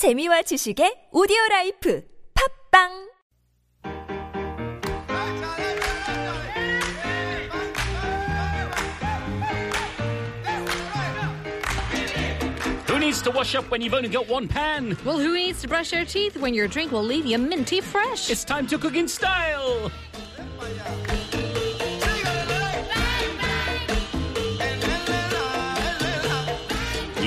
재미와 지식의 오디오 라이프 팟빵 needs to wash up when you've only got one pan? Well, who needs to brush your teeth when your drink will leave you minty fresh? It's time to cook in style!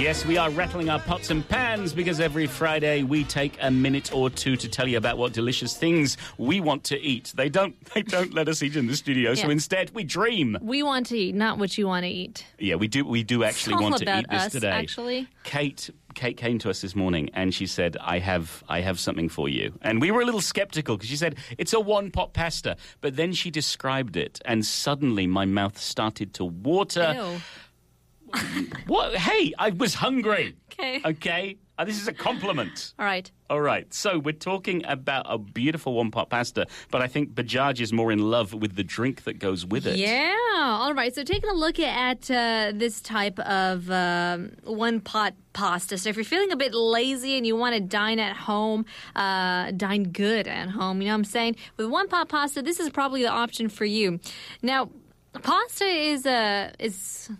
Yes, we are rattling our pots and pans because every Friday we take a minute or two to tell you about what delicious things we want to eat. They don't they don't let us eat in the studio, so instead we dream. we want to eat, not what you want to eat. Yeah, we do. We do actually all want to eat this us, today. actually. Kate, Kate came to us this morning and she said, "I have, I have something for you." And we were a little skeptical because she said it's a one-pot pasta, but then she described it, and suddenly my mouth started to water. Ew. What? Hey, I was hungry. Okay. Okay. Uh, this is a compliment. All right. All right. So we're talking about a beautiful one-pot pasta, but I think Bajaj is more in love with the drink that goes with it. Yeah. All right. So taking a look at uh, this type of um, one pot pasta. So if you're feeling a bit lazy and you want to dine at home, uh, dine good at home, you know what I'm saying? With one pot pasta, this is probably the option for you. Now, pasta is a is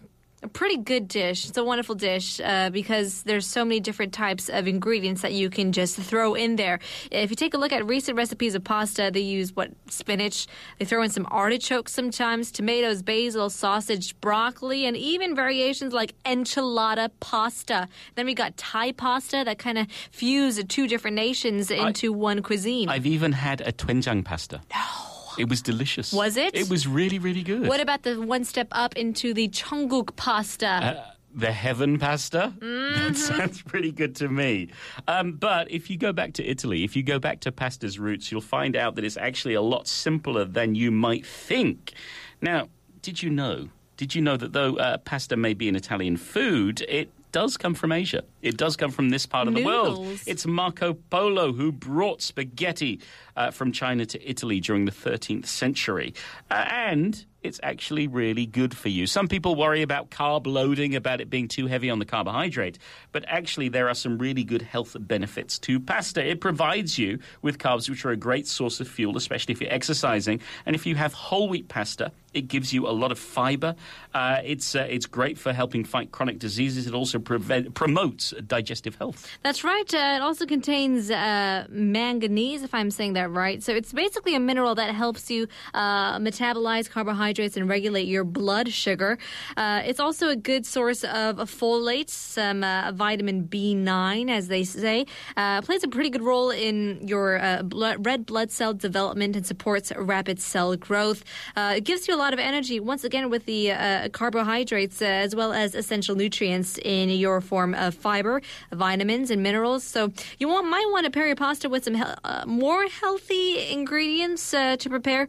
a pretty good dish. It's a wonderful dish uh, because there's so many different types of ingredients that you can just throw in there. If you take a look at recent recipes of pasta, they use what spinach. They throw in some artichokes sometimes, tomatoes, basil, sausage, broccoli, and even variations like enchilada pasta. Then we got Thai pasta that kind of fuse two different nations into one cuisine. I've even had a doenjang pasta. No. It was delicious. Was it? It was really, really good. what about the one step up into the chongguk pasta? Uh, the heaven pasta? Mm-hmm. That sounds pretty good to me. Um, but if you go back to Italy, if you go back to pasta's roots, you'll find out that it's actually a lot simpler than you might think. Now, did you know? Did you know that though uh, pasta may be an Italian food, it does come from Asia. It does come from this part of the world. It's Marco Polo who brought spaghetti uh, from China to Italy during the 13th century. Uh, and it's actually really good for you. Some people worry about carb loading, about it being too heavy on the carbohydrate, but actually, there are some really good health benefits to pasta. It provides you with carbs, which are a great source of fuel, especially if you're exercising. And if you have whole wheat pasta, it gives you a lot of fiber. Uh, it's uh, it's great for helping fight chronic diseases. It also prevent, promotes digestive health. That's right. Uh, it also contains uh, manganese, if I'm saying that right. So it's basically a mineral that helps you uh, metabolize carbohydrates and regulate your blood sugar. Uh, it's also a good source of folate, some uh, vitamin B9, as they say. Uh, plays a pretty good role in your uh, blood, red blood cell development and supports rapid cell growth. Uh, it gives you a lot of energy, once again, with the uh, carbohydrates as well as essential nutrients in your form of fiber, vitamins, and minerals. So you want, might want to pair your pasta with some uh, more healthy ingredients to prepare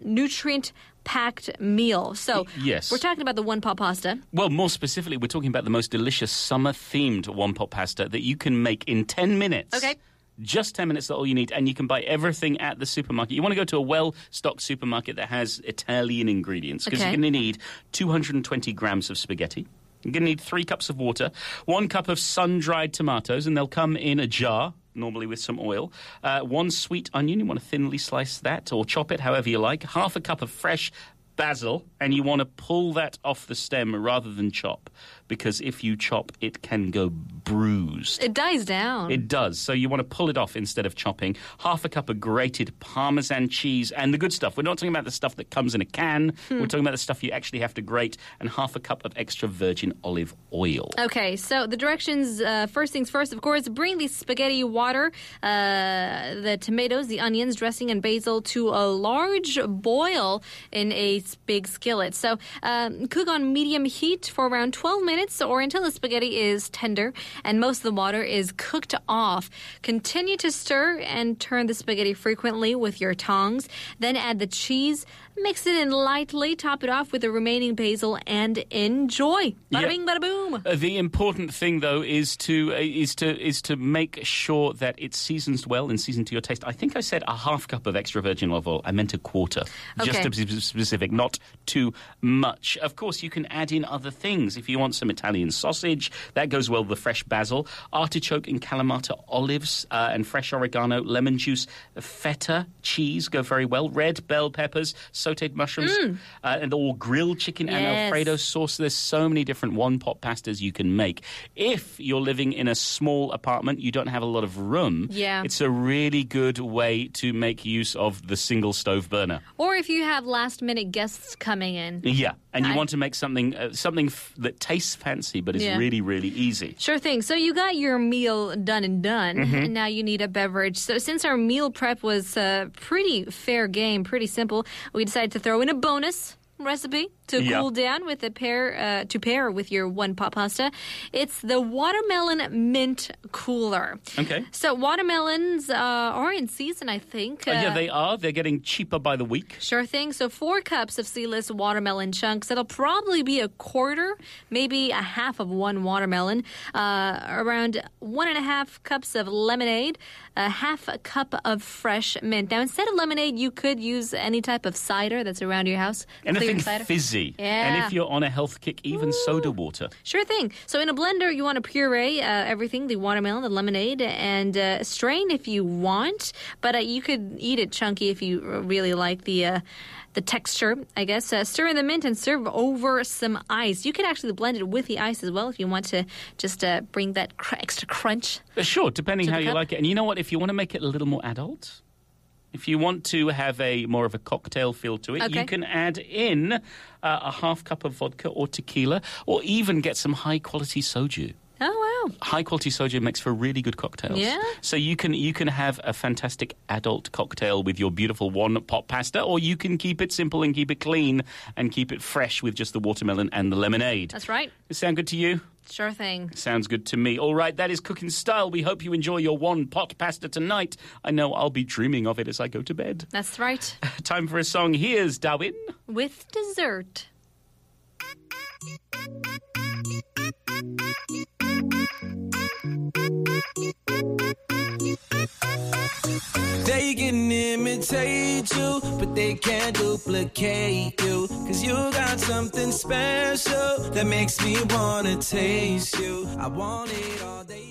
nutrient packed meal. So yes. we're talking about the one pot pasta. Well, more specifically, we're talking about the most delicious summer themed one pot pasta that you can make in 10 minutes. Okay. Just 10 minutes, that's all you need. And you can buy everything at the supermarket. You want to go to a well stocked supermarket that has Italian ingredients because Okay. you're going to need 220 grams of spaghetti. You're going to need three cups of water, one cup of sun dried tomatoes, and they'll come in a jar. Normally with some oil, uh, one sweet onion. You want to thinly slice that or chop it however you like. Half a cup of fresh basil, and you want to pull that off the stem rather than chop, because if you chop, it can go bruised. It dies down. It does. So you want to pull it off instead of chopping. Half a cup of grated Parmesan cheese and the good stuff. We're not talking about the stuff that comes in a can. Hmm. We're talking about the stuff you actually have to grate, and half a cup of extra virgin olive oil. Okay, so the directions uh, first things first, of course, bring the spaghetti water, uh, the tomatoes, the onions, dressing, and basil to a large boil in a big skillet. So um, cook on medium heat for around 12 minutes or until the spaghetti is tender and most of the water is cooked off. Continue to stir and turn the spaghetti frequently with your tongs. Then add the cheese, Mix it in lightly, top it off with the remaining basil, and enjoy. Bada Yeah. bing, bada boom. Uh, the important thing, though, is to uh, is to is to make sure that it's seasoned well and seasoned to your taste. I think I said a half cup of extra virgin olive oil. I meant a quarter, just to be specific, not too much. Of course, you can add in other things if you want some Italian sausage. That goes well with the fresh basil, artichoke and Kalamata olives, uh, and fresh oregano, lemon juice, feta, cheese go very well. Red bell peppers, sautéed mushrooms, uh, and all grilled chicken and Mm. Alfredo sauce. There's so many different one pot pastas you can make. If you're living in a small apartment, you don't have a lot of room. Yeah. It's a really good way to make use of the single stove burner. Or if you have last minute guests coming in. Yeah, and you I- want to make something uh, something f- that tastes fancy but is Yeah. really really easy. Sure thing. So you got your meal done and done, Mm-hmm. and now you need a beverage. So since our meal prep was uh, pretty fair game, pretty simple, we decided to throw in a bonus recipe to cool down with a pair uh, to pair with your one pot pasta. It's the watermelon mint cooler. Okay. So watermelons uh, are in season, I think. Uh, yeah, Uh, they are. They're getting cheaper by the week. Sure thing. So four cups of seedless watermelon chunks. That'll probably be a quarter, maybe a half of one watermelon. Uh, around one and a half cups of lemonade, a half a cup of fresh mint. Now, instead of lemonade, you could use any type of cider that's around your house. Anything cider. fizzy. And Yeah. if you're on a health kick, even soda water. Sure thing. So in a blender, you want to puree uh, everything: the watermelon, the lemonade, and uh, strain if you want. But uh, you could eat it chunky if you really like the. Uh, the texture, I guess. Uh, stir in the mint and serve over some ice. You could actually blend it with the ice as well if you want to just uh, bring that cr- extra crunch. Uh, Sure, depending how you cup. like it. And you know what? If you want to make it a little more adult, if you want to have a more of a cocktail feel to it, Okay. you can add in uh, a half cup of vodka or tequila, or even get some high quality soju. Oh wow! High quality soju makes for really good cocktails. Yeah. So you can you can have a fantastic adult cocktail with your beautiful one pot pasta, or you can keep it simple and keep it clean and keep it fresh with just the watermelon and the lemonade. That's right. Does sound good to you? Sure thing. Sounds good to me. All right, that is Cook in Style. We hope you enjoy your one pot pasta tonight. I know I'll be dreaming of it as I go to bed. That's right. Time for a song. Here's Darwin. With dessert. They can imitate you, but they can't duplicate you. Cause you got something special that makes me wanna taste you. I want it all day.